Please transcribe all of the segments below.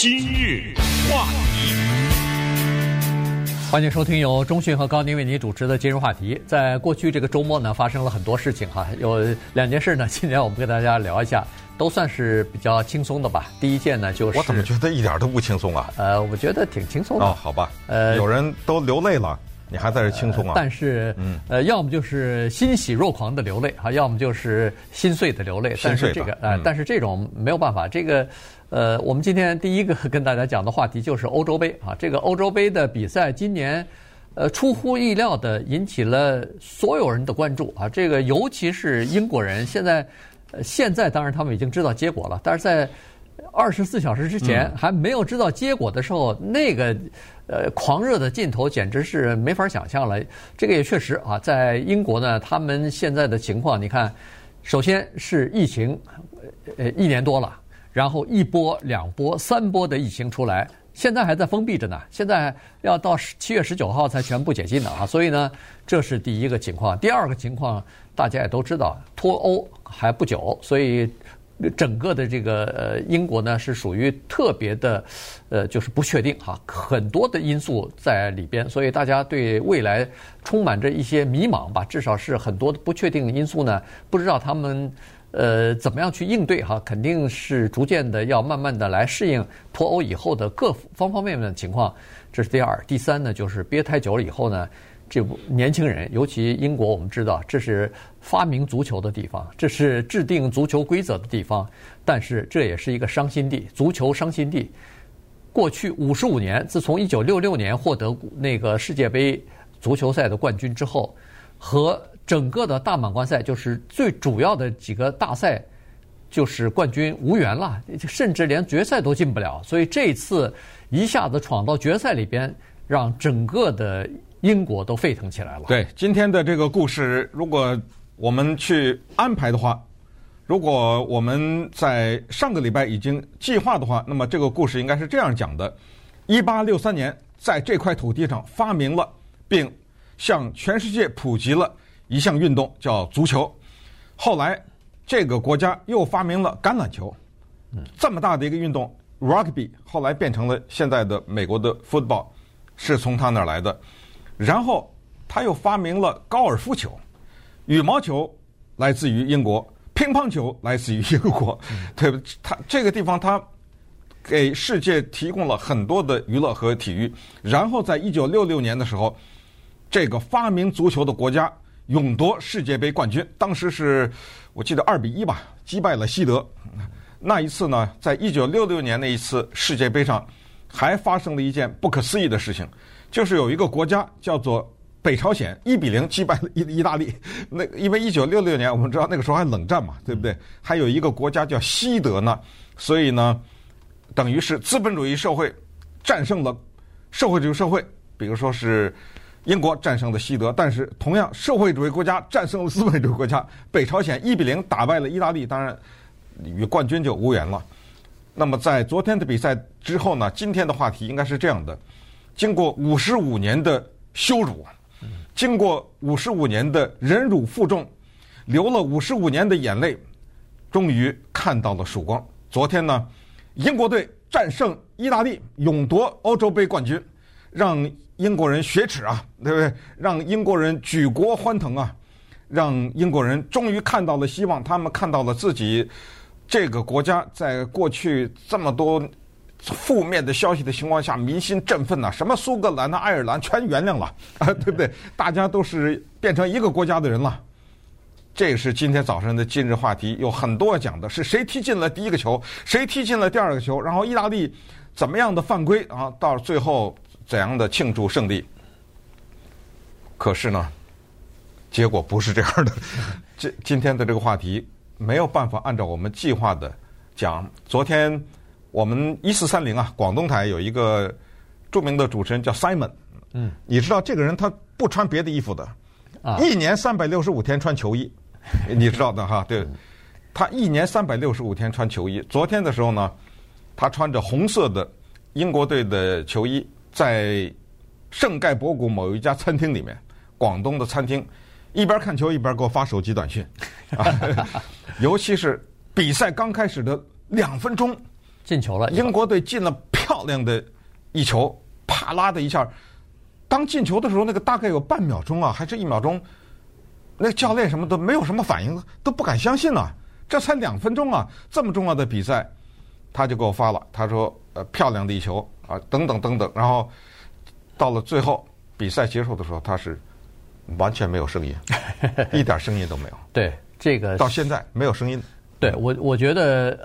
今日话题，欢迎收听由中讯和高宁为您主持的《今日话题》。在过去这个周末呢，发生了很多事情哈，有两件事呢，今天我们跟大家聊一下，都算是比较轻松的吧。第一件呢，就是我怎么觉得一点都不轻松啊？呃，我觉得挺轻松的。哦，好吧，呃，有人都流泪了。你还在这轻松啊？但是，嗯，呃，要么就是欣喜若狂的流泪啊，要么就是心碎的流泪。但是这个，呃，但是这种没有办法。这个，呃，我们今天第一个跟大家讲的话题就是欧洲杯 啊。这个欧洲杯的比赛今年，呃，出乎意料的引起了所有人的关注啊。这个尤其是英国人，现在，呃，现在当然他们已经知道结果了，但是在。二十四小时之前还没有知道结果的时候，嗯、那个呃狂热的劲头简直是没法想象了。这个也确实啊，在英国呢，他们现在的情况，你看，首先是疫情，呃一年多了，然后一波、两波、三波的疫情出来，现在还在封闭着呢，现在要到七月十九号才全部解禁的啊。所以呢，这是第一个情况。第二个情况，大家也都知道，脱欧还不久，所以。整个的这个呃英国呢是属于特别的，呃就是不确定哈，很多的因素在里边，所以大家对未来充满着一些迷茫吧，至少是很多的不确定因素呢，不知道他们呃怎么样去应对哈，肯定是逐渐的要慢慢的来适应脱欧以后的各方方面面的情况，这是第二。第三呢就是憋太久了以后呢。这部年轻人，尤其英国，我们知道这是发明足球的地方，这是制定足球规则的地方，但是这也是一个伤心地，足球伤心地。过去五十五年，自从一九六六年获得那个世界杯足球赛的冠军之后，和整个的大满贯赛，就是最主要的几个大赛，就是冠军无缘了，甚至连决赛都进不了。所以这一次一下子闯到决赛里边，让整个的。英国都沸腾起来了。对，今天的这个故事，如果我们去安排的话，如果我们在上个礼拜已经计划的话，那么这个故事应该是这样讲的：一八六三年，在这块土地上发明了并向全世界普及了一项运动，叫足球。后来，这个国家又发明了橄榄球。这么大的一个运动，rugby，后来变成了现在的美国的 football，是从他那儿来的。然后他又发明了高尔夫球，羽毛球来自于英国，乒乓球来自于英国，对不？他这个地方他给世界提供了很多的娱乐和体育。然后在一九六六年的时候，这个发明足球的国家勇夺世界杯冠军，当时是我记得二比一吧，击败了西德。那一次呢，在一九六六年那一次世界杯上，还发生了一件不可思议的事情。就是有一个国家叫做北朝鲜，一比零击败了意意大利。那因为一九六六年我们知道那个时候还冷战嘛，对不对？还有一个国家叫西德呢，所以呢，等于是资本主义社会战胜了社会主义社会。比如说是英国战胜了西德，但是同样社会主义国家战胜了资本主义国家，北朝鲜一比零打败了意大利，当然与冠军就无缘了。那么在昨天的比赛之后呢，今天的话题应该是这样的。经过五十五年的羞辱，经过五十五年的忍辱负重，流了五十五年的眼泪，终于看到了曙光。昨天呢，英国队战胜意大利，勇夺欧洲杯冠军，让英国人雪耻啊，对不对？让英国人举国欢腾啊，让英国人终于看到了希望。他们看到了自己这个国家在过去这么多。负面的消息的情况下，民心振奋呐！什么苏格兰呐、爱尔兰全原谅了啊，对不对？大家都是变成一个国家的人了。这是今天早上的今日话题，有很多讲的是谁踢进了第一个球，谁踢进了第二个球，然后意大利怎么样的犯规啊，到最后怎样的庆祝胜利。可是呢，结果不是这样的。这今天的这个话题没有办法按照我们计划的讲。昨天。我们一四三零啊，广东台有一个著名的主持人叫 Simon，嗯，你知道这个人他不穿别的衣服的，啊，一年三百六十五天穿球衣，你知道的哈，对，他一年三百六十五天穿球衣。昨天的时候呢，他穿着红色的英国队的球衣，在圣盖博谷某一家餐厅里面，广东的餐厅，一边看球一边给我发手机短信，啊，尤其是比赛刚开始的两分钟。进球了。英国队进了漂亮的一球，啪啦的一下，当进球的时候，那个大概有半秒钟啊，还是一秒钟，那教练什么都没有什么反应，都不敢相信啊，这才两分钟啊，这么重要的比赛，他就给我发了，他说呃漂亮的一球啊，等等等等，然后到了最后比赛结束的时候，他是完全没有声音，一点声音都没有。对。这个到现在没有声音。对我，我觉得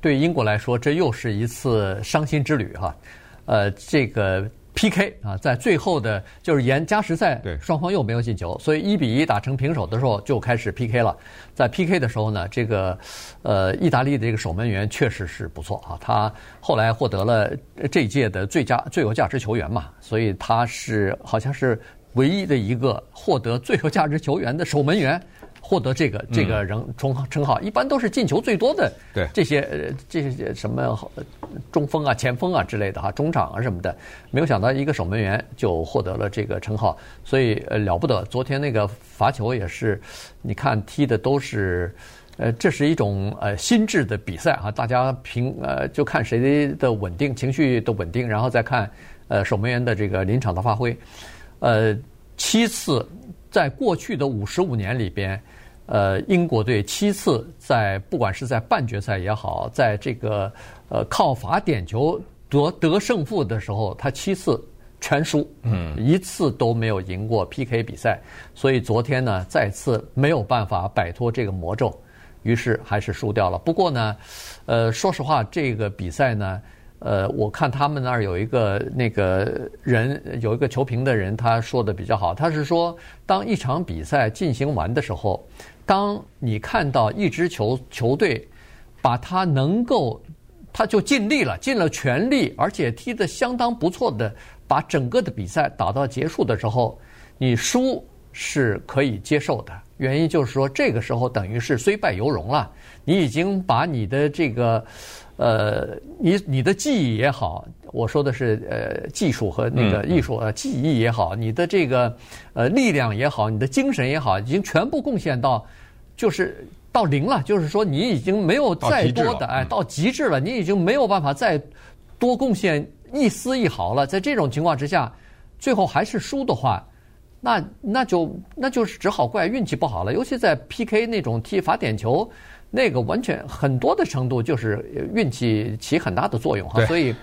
对英国来说，这又是一次伤心之旅哈。呃，这个 PK 啊，在最后的，就是延加时赛，对，双方又没有进球，所以一比一打成平手的时候就开始 PK 了。在 PK 的时候呢，这个呃，意大利的这个守门员确实是不错啊，他后来获得了这一届的最佳最有价值球员嘛，所以他是好像是唯一的一个获得最有价值球员的守门员。获得这个这个人称称号，一般都是进球最多的这些呃这些什么中锋啊、前锋啊之类的哈，中场啊什么的，没有想到一个守门员就获得了这个称号，所以呃了不得。昨天那个罚球也是，你看踢的都是，呃，这是一种呃心智的比赛哈，大家凭呃就看谁的稳定情绪的稳定，然后再看呃守门员的这个临场的发挥。呃，七次在过去的五十五年里边。呃，英国队七次在不管是在半决赛也好，在这个呃靠罚点球夺得胜负的时候，他七次全输，嗯，一次都没有赢过 PK 比赛。所以昨天呢，再次没有办法摆脱这个魔咒，于是还是输掉了。不过呢，呃，说实话，这个比赛呢，呃，我看他们那儿有一个那个人，有一个球评的人，他说的比较好，他是说，当一场比赛进行完的时候。当你看到一支球球队把他能够，他就尽力了，尽了全力，而且踢得相当不错的，把整个的比赛打到结束的时候，你输是可以接受的。原因就是说，这个时候等于是虽败犹荣了，你已经把你的这个，呃，你你的技艺也好，我说的是呃技术和那个艺术呃技艺也好，你的这个呃力量也好，你的精神也好，已经全部贡献到。就是到零了，就是说你已经没有再多的哎，到极致了，你已经没有办法再多贡献一丝一毫了。在这种情况之下，最后还是输的话，那那就那就是只好怪运气不好了。尤其在 PK 那种踢罚点球，那个完全很多的程度就是运气起很大的作用哈。所以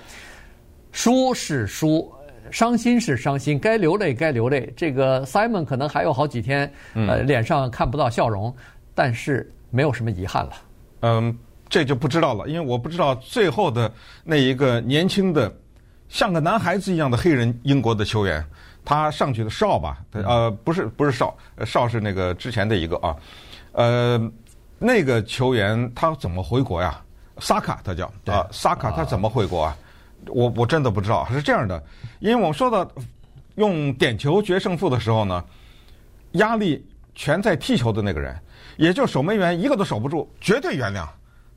输是输，伤心是伤心，该流泪该流泪。这个 Simon 可能还有好几天呃脸上看不到笑容。但是没有什么遗憾了。嗯，这就不知道了，因为我不知道最后的那一个年轻的像个男孩子一样的黑人英国的球员，他上去的少吧？呃，不是，不是少，少是那个之前的一个啊。呃，那个球员他怎么回国呀？萨卡他叫啊，萨卡他怎么回国啊？我我真的不知道。是这样的，因为我们说到用点球决胜负的时候呢，压力全在踢球的那个人。也就守门员一个都守不住，绝对原谅，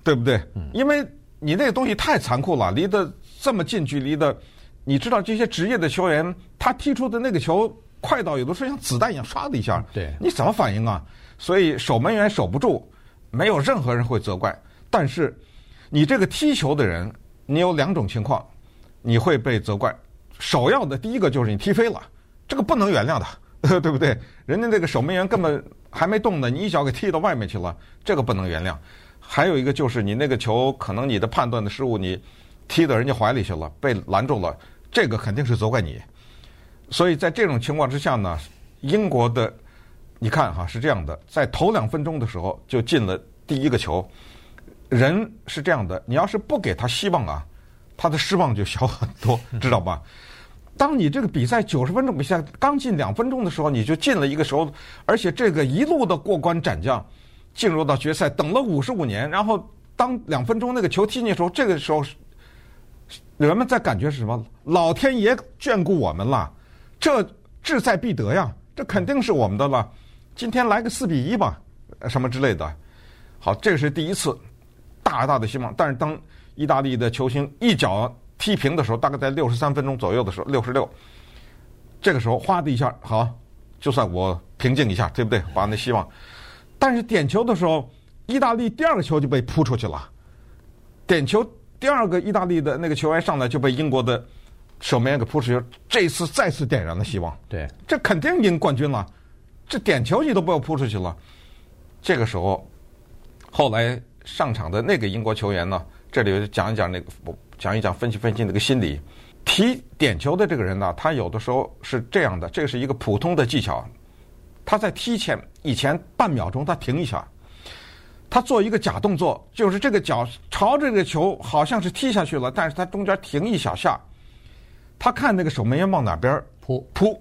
对不对？因为你那个东西太残酷了，离得这么近距离的，你知道这些职业的球员，他踢出的那个球快到有的时候像子弹一样唰的一下，对，你怎么反应啊？所以守门员守不住，没有任何人会责怪。但是你这个踢球的人，你有两种情况，你会被责怪。首要的第一个就是你踢飞了，这个不能原谅的，对不对？人家那个守门员根本。还没动呢，你一脚给踢到外面去了，这个不能原谅。还有一个就是你那个球，可能你的判断的失误，你踢到人家怀里去了，被拦住了，这个肯定是责怪你。所以在这种情况之下呢，英国的，你看哈是这样的，在头两分钟的时候就进了第一个球。人是这样的，你要是不给他希望啊，他的失望就小很多，知道吧？当你这个比赛九十分钟比赛刚进两分钟的时候，你就进了一个球，而且这个一路的过关斩将，进入到决赛，等了五十五年，然后当两分钟那个球踢进的时候，这个时候人们在感觉是什么？老天爷眷顾我们了，这志在必得呀，这肯定是我们的了。今天来个四比一吧，什么之类的。好，这是第一次大大的希望，但是当意大利的球星一脚。踢平的时候，大概在六十三分钟左右的时候，六十六，这个时候哗的一下，好，就算我平静一下，对不对？把那希望。但是点球的时候，意大利第二个球就被扑出去了。点球第二个意大利的那个球员上来就被英国的守门员给扑出去，这一次再次点燃了希望。对，这肯定赢冠军了，这点球你都不要扑出去了。这个时候，后来上场的那个英国球员呢，这里就讲一讲那个，讲一讲分析分析那个心理。踢点球的这个人呢，他有的时候是这样的，这是一个普通的技巧。他在踢前以前半秒钟，他停一下，他做一个假动作，就是这个脚朝着这个球好像是踢下去了，但是他中间停一小下，他看那个守门员往哪边扑扑，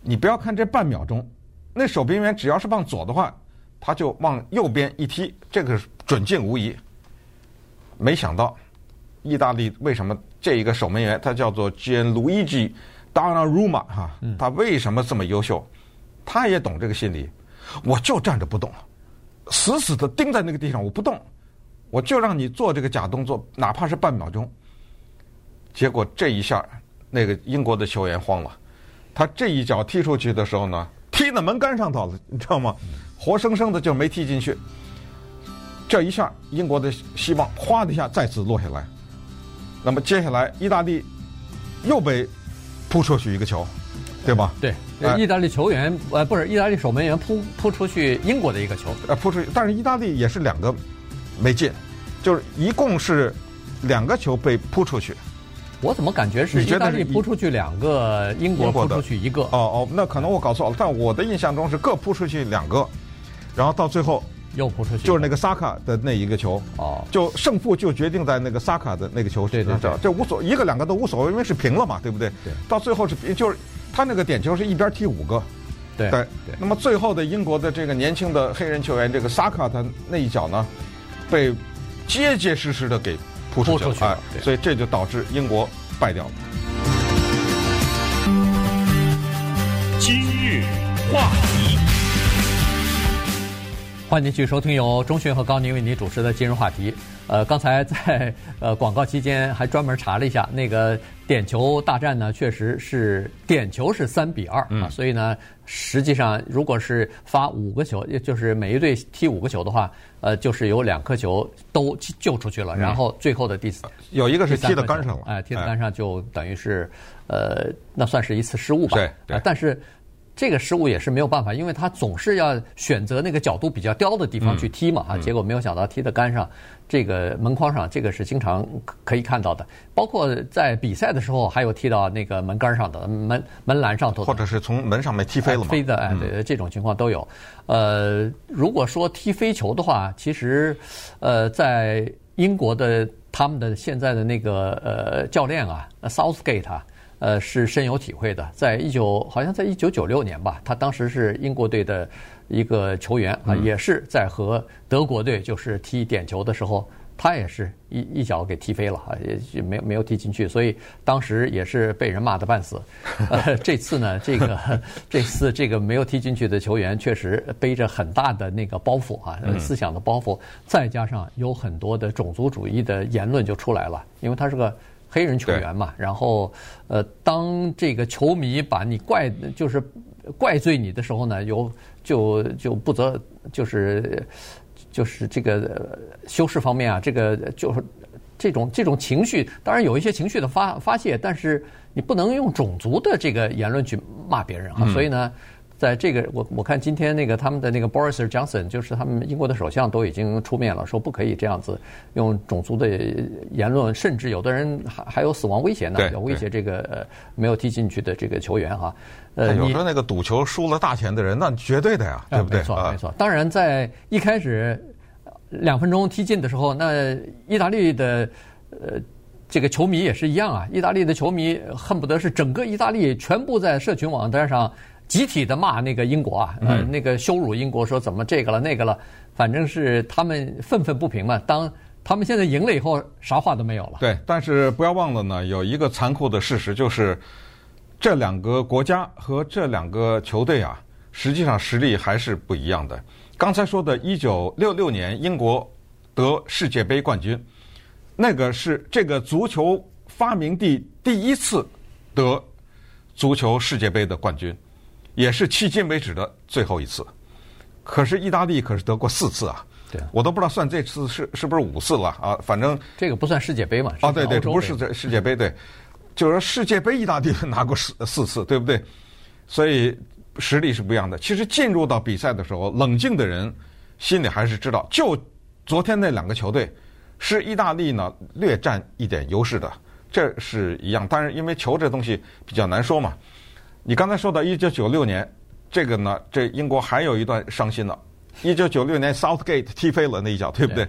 你不要看这半秒钟，那守门员只要是往左的话，他就往右边一踢，这个准进无疑。没想到，意大利为什么这一个守门员他叫做 Gianluigi Donnarumma 哈，他为什么这么优秀？他也懂这个心理，我就站着不动，死死的盯在那个地上，我不动，我就让你做这个假动作，哪怕是半秒钟。结果这一下，那个英国的球员慌了，他这一脚踢出去的时候呢，踢到门杆上头了，你知道吗？活生生的就没踢进去。这一下，英国的希望哗的一下再次落下来。那么接下来，意大利又被扑出去一个球。对吧？对，意大利球员呃不是意大利守门员扑扑出去英国的一个球，呃扑出去，但是意大利也是两个没进，就是一共是两个球被扑出去。我怎么感觉是意大利扑出去两个，英国扑出去一个？哦哦，那可能我搞错了，但我的印象中是各扑出去两个，然后到最后又扑出去，就是那个萨卡的那一个球。哦，就胜负就决定在那个萨卡的那个球。对对对，这无所一个两个都无所谓，因为是平了嘛，对不对？对，到最后是就是。他那个点球是一边踢五个，对对。那么最后的英国的这个年轻的黑人球员这个萨卡他那一脚呢，被结结实实的给扑出去了，哎，所以这就导致英国败掉了。今日话题，欢迎继续收听由钟迅和高宁为您主持的今日话题。呃，刚才在呃广告期间还专门查了一下，那个点球大战呢，确实是点球是三比二啊，所以呢，实际上如果是发五个球，就是每一队踢五个球的话，呃，就是有两颗球都救出去了，然后最后的第四有一个是踢到杆上了，哎，踢到杆上就等于是呃，那算是一次失误吧，对，对，但是。这个失误也是没有办法，因为他总是要选择那个角度比较刁的地方去踢嘛，啊，结果没有想到踢的杆上，这个门框上，这个是经常可以看到的。包括在比赛的时候，还有踢到那个门杆上的门门栏上头，或者是从门上面踢飞了嘛，飞的，哎，对，这种情况都有。呃，如果说踢飞球的话，其实，呃，在英国的他们的现在的那个呃教练啊，Southgate 啊。呃，是深有体会的。在一九，好像在一九九六年吧，他当时是英国队的一个球员啊，也是在和德国队就是踢点球的时候，他也是一一脚给踢飞了啊，也没有没有踢进去，所以当时也是被人骂得半死。呃，这次呢，这个这次这个没有踢进去的球员确实背着很大的那个包袱啊，思想的包袱，再加上有很多的种族主义的言论就出来了，因为他是个。黑人球员嘛，然后，呃，当这个球迷把你怪，就是怪罪你的时候呢，有就就不责，就是就是这个修饰方面啊，这个就是这种这种情绪，当然有一些情绪的发发泄，但是你不能用种族的这个言论去骂别人啊，所以呢。在这个，我我看今天那个他们的那个 Boris Johnson，就是他们英国的首相都已经出面了，说不可以这样子用种族的言论，甚至有的人还还有死亡威胁呢，要威胁这个没有踢进去的这个球员哈。呃，有时候那个赌球输了大钱的人，那绝对的呀，对不对？没错，没错。当然，在一开始两分钟踢进的时候，那意大利的呃这个球迷也是一样啊，意大利的球迷恨不得是整个意大利全部在社群网站上。集体的骂那个英国啊，呃，那个羞辱英国，说怎么这个了那个了，反正是他们愤愤不平嘛。当他们现在赢了以后，啥话都没有了。对，但是不要忘了呢，有一个残酷的事实，就是这两个国家和这两个球队啊，实际上实力还是不一样的。刚才说的1966年英国得世界杯冠军，那个是这个足球发明地第一次得足球世界杯的冠军。也是迄今为止的最后一次，可是意大利可是得过四次啊，对，我都不知道算这次是是不是五次了啊？反正这个不算世界杯嘛？啊，对对，不是这世界杯，对，就是说世界杯意大利拿过四四次，对不对？所以实力是不一样的。其实进入到比赛的时候，冷静的人心里还是知道，就昨天那两个球队是意大利呢略占一点优势的，这是一样。但是因为球这东西比较难说嘛。你刚才说到一九九六年，这个呢，这英国还有一段伤心了。一九九六年 Southgate 踢飞了那一脚，对不对？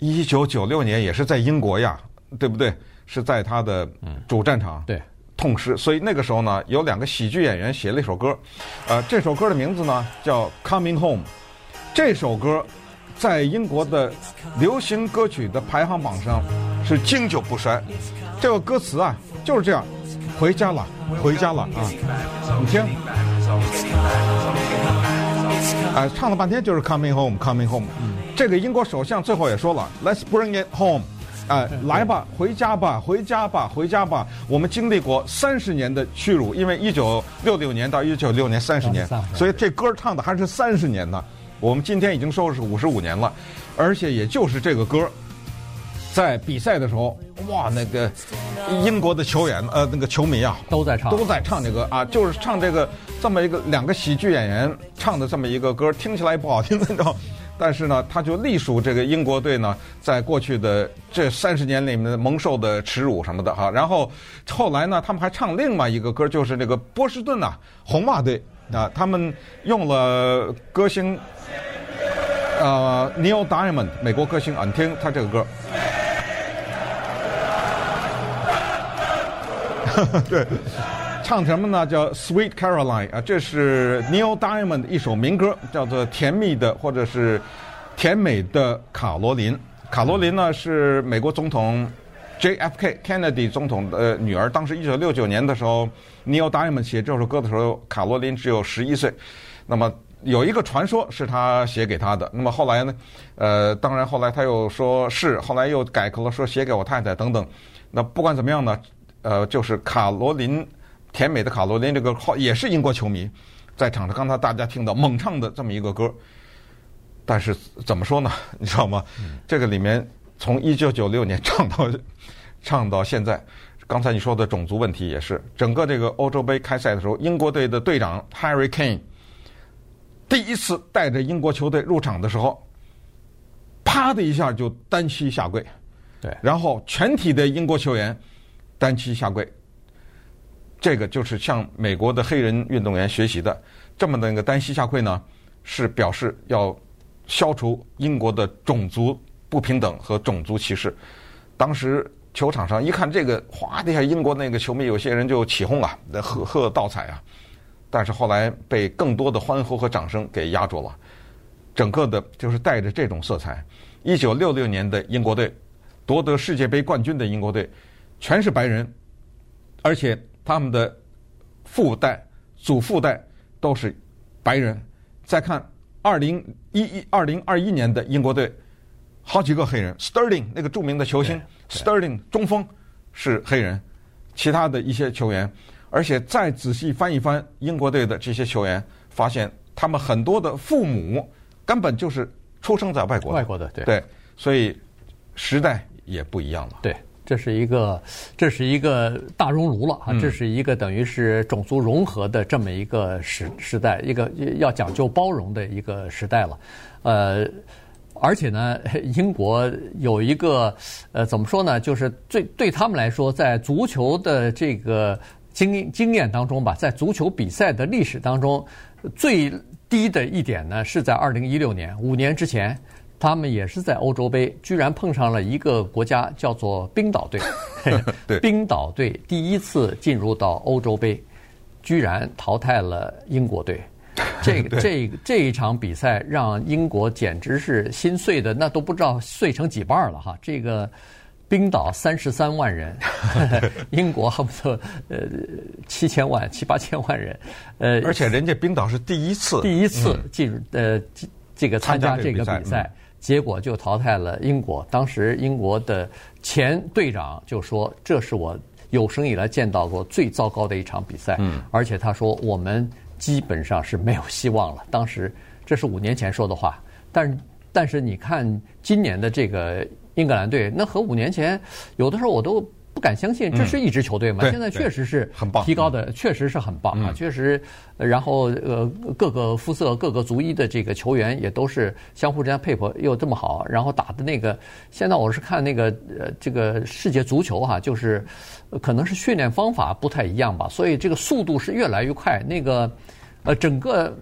一九九六年也是在英国呀，对不对？是在他的主战场，对，痛失。所以那个时候呢，有两个喜剧演员写了一首歌，呃，这首歌的名字呢叫《Coming Home》。这首歌在英国的流行歌曲的排行榜上是经久不衰。这个歌词啊就是这样：回家了，回家了啊！你听。啊，唱了半天就是 coming home, coming home。嗯，这个英国首相最后也说了，Let's bring it home。哎，来吧，回家吧，回家吧，回家吧。我们经历过三十年的屈辱，因为一九六六年到一九九六年三十年，所以这歌唱的还是三十年呢。我们今天已经说是五十五年了，而且也就是这个歌。在比赛的时候，哇，那个英国的球员，呃，那个球迷啊，都在唱，都在唱这个啊，就是唱这个这么一个两个喜剧演员唱的这么一个歌，听起来不好听，你知道，但是呢，他就隶属这个英国队呢，在过去的这三十年里面蒙受的耻辱什么的哈。然后后来呢，他们还唱另外一个歌，就是那个波士顿呐红袜队啊，他们用了歌星呃 Neil Diamond 美国歌星啊，你听他这个歌。对，唱什么呢？叫《Sweet Caroline》啊，这是 Neil Diamond 一首民歌，叫做《甜蜜的》或者是“甜美的卡罗琳”。卡罗琳呢是美国总统 JFK Kennedy 总统的女儿。当时一九六九年的时候，Neil Diamond 写这首歌的时候，卡罗琳只有十一岁。那么有一个传说是他写给她的。那么后来呢？呃，当然后来他又说是，后来又改口了，说写给我太太等等。那不管怎么样呢？呃，就是卡罗琳，甜美的卡罗琳这个号也是英国球迷，在场上刚才大家听到猛唱的这么一个歌，但是怎么说呢？你知道吗？这个里面从一九九六年唱到唱到现在，刚才你说的种族问题也是，整个这个欧洲杯开赛的时候，英国队的队长 Harry Kane 第一次带着英国球队入场的时候，啪的一下就单膝下跪，对，然后全体的英国球员。单膝下跪，这个就是向美国的黑人运动员学习的。这么的一个单膝下跪呢，是表示要消除英国的种族不平等和种族歧视。当时球场上一看这个，哗的一下，英国那个球迷有些人就起哄啊，喝喝倒彩啊。但是后来被更多的欢呼和掌声给压住了。整个的就是带着这种色彩。一九六六年的英国队夺得世界杯冠军的英国队。全是白人，而且他们的父代、祖父代都是白人。再看二零一一、二零二一年的英国队，好几个黑人，Sterling 那个著名的球星，Sterling 中锋是黑人，其他的一些球员，而且再仔细翻一翻英国队的这些球员，发现他们很多的父母根本就是出生在外国的，外国的，对，对，所以时代也不一样了，对。这是一个，这是一个大熔炉了啊！这是一个等于是种族融合的这么一个时时代，一个要讲究包容的一个时代了。呃，而且呢，英国有一个呃，怎么说呢？就是对对他们来说，在足球的这个经经验当中吧，在足球比赛的历史当中，最低的一点呢，是在二零一六年，五年之前。他们也是在欧洲杯，居然碰上了一个国家，叫做冰岛队。对，冰岛队第一次进入到欧洲杯，居然淘汰了英国队。这个这这一场比赛让英国简直是心碎的，那都不知道碎成几瓣了哈。这个冰岛三十三万人，英国恨不得呃七千万七八千万人，呃，而且人家冰岛是第一次第一次进入呃这个参加这个比赛。结果就淘汰了英国。当时英国的前队长就说：“这是我有生以来见到过最糟糕的一场比赛。”嗯，而且他说：“我们基本上是没有希望了。”当时这是五年前说的话，但是但是你看今年的这个英格兰队，那和五年前有的时候我都。不敢相信，这是一支球队嘛？嗯、现在确实是很棒，提高的确实是很棒啊！确实，然后呃，各个肤色、各个族裔的这个球员也都是相互之间配合又这么好，然后打的那个，现在我是看那个呃，这个世界足球哈、啊，就是可能是训练方法不太一样吧，所以这个速度是越来越快，那个呃，整个。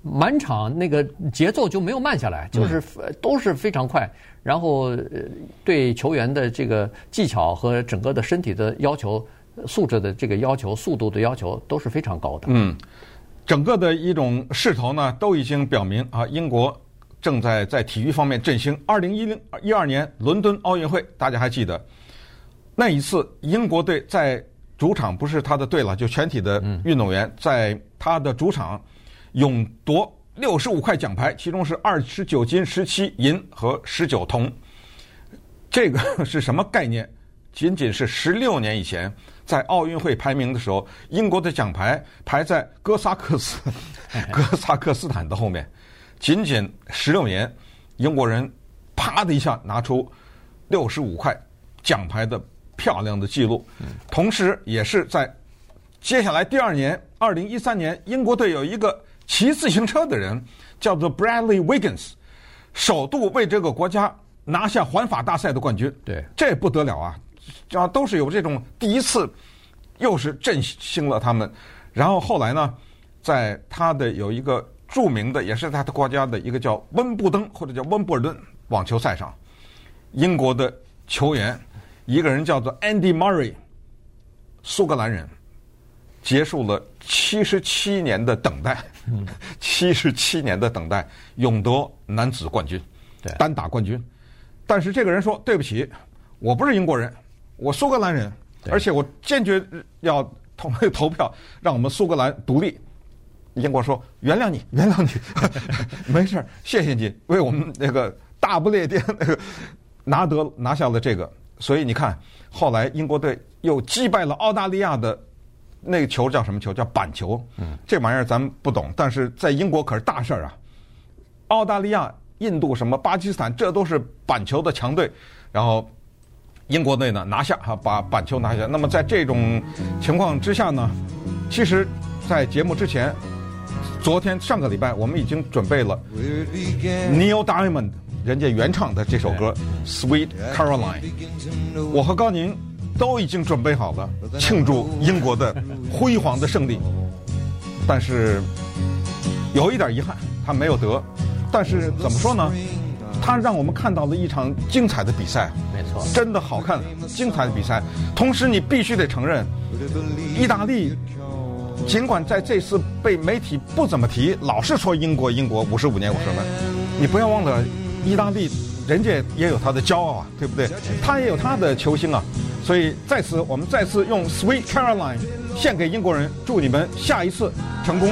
满场那个节奏就没有慢下来，就是都是非常快，然后对球员的这个技巧和整个的身体的要求、素质的这个要求、速度的要求都是非常高的。嗯，整个的一种势头呢，都已经表明啊，英国正在在体育方面振兴。二零一零一二年伦敦奥运会，大家还记得那一次，英国队在主场不是他的队了，就全体的运动员在他的主场。勇夺六十五块奖牌，其中是二十九金、十七银和十九铜。这个 是什么概念？仅仅是十六年以前，在奥运会排名的时候，英国的奖牌排在哥萨克斯、哥萨克斯坦的后面。仅仅十六年，英国人啪的一下拿出六十五块奖牌的漂亮的记录，同时也是在接下来第二年，二零一三年，英国队有一个。骑自行车的人叫做 Bradley Wiggins，首度为这个国家拿下环法大赛的冠军。对，这不得了啊！啊，都是有这种第一次，又是振兴了他们。然后后来呢，在他的有一个著名的，也是他的国家的一个叫温布登或者叫温布尔顿网球赛上，英国的球员一个人叫做 Andy Murray，苏格兰人。结束了七十七年的等待，七十七年的等待，勇夺男子冠军，对，单打冠军。但是这个人说：“对不起，我不是英国人，我苏格兰人，而且我坚决要投 投票，让我们苏格兰独立。”英国说：“原谅你，原谅你，没事儿，谢谢你为我们那个大不列颠那个拿得拿下了这个。”所以你看，后来英国队又击败了澳大利亚的。那个球叫什么球？叫板球。嗯，这玩意儿咱们不懂，但是在英国可是大事儿啊。澳大利亚、印度、什么巴基斯坦，这都是板球的强队。然后英国队呢拿下哈，把板球拿下。那么在这种情况之下呢，其实，在节目之前，昨天上个礼拜我们已经准备了 Neil Diamond 人家原唱的这首歌《Sweet Caroline》。我和高宁。都已经准备好了庆祝英国的辉煌的胜利，但是有一点遗憾，他没有得。但是怎么说呢？他让我们看到了一场精彩的比赛，没错，真的好看，精彩的比赛。同时，你必须得承认，意大利尽管在这次被媒体不怎么提，老是说英国，英国五十五年五十分，你不要忘了，意大利人家也有他的骄傲啊，对不对？他也有他的球星啊。所以在此，我们再次用《Sweet Caroline》献给英国人，祝你们下一次成功。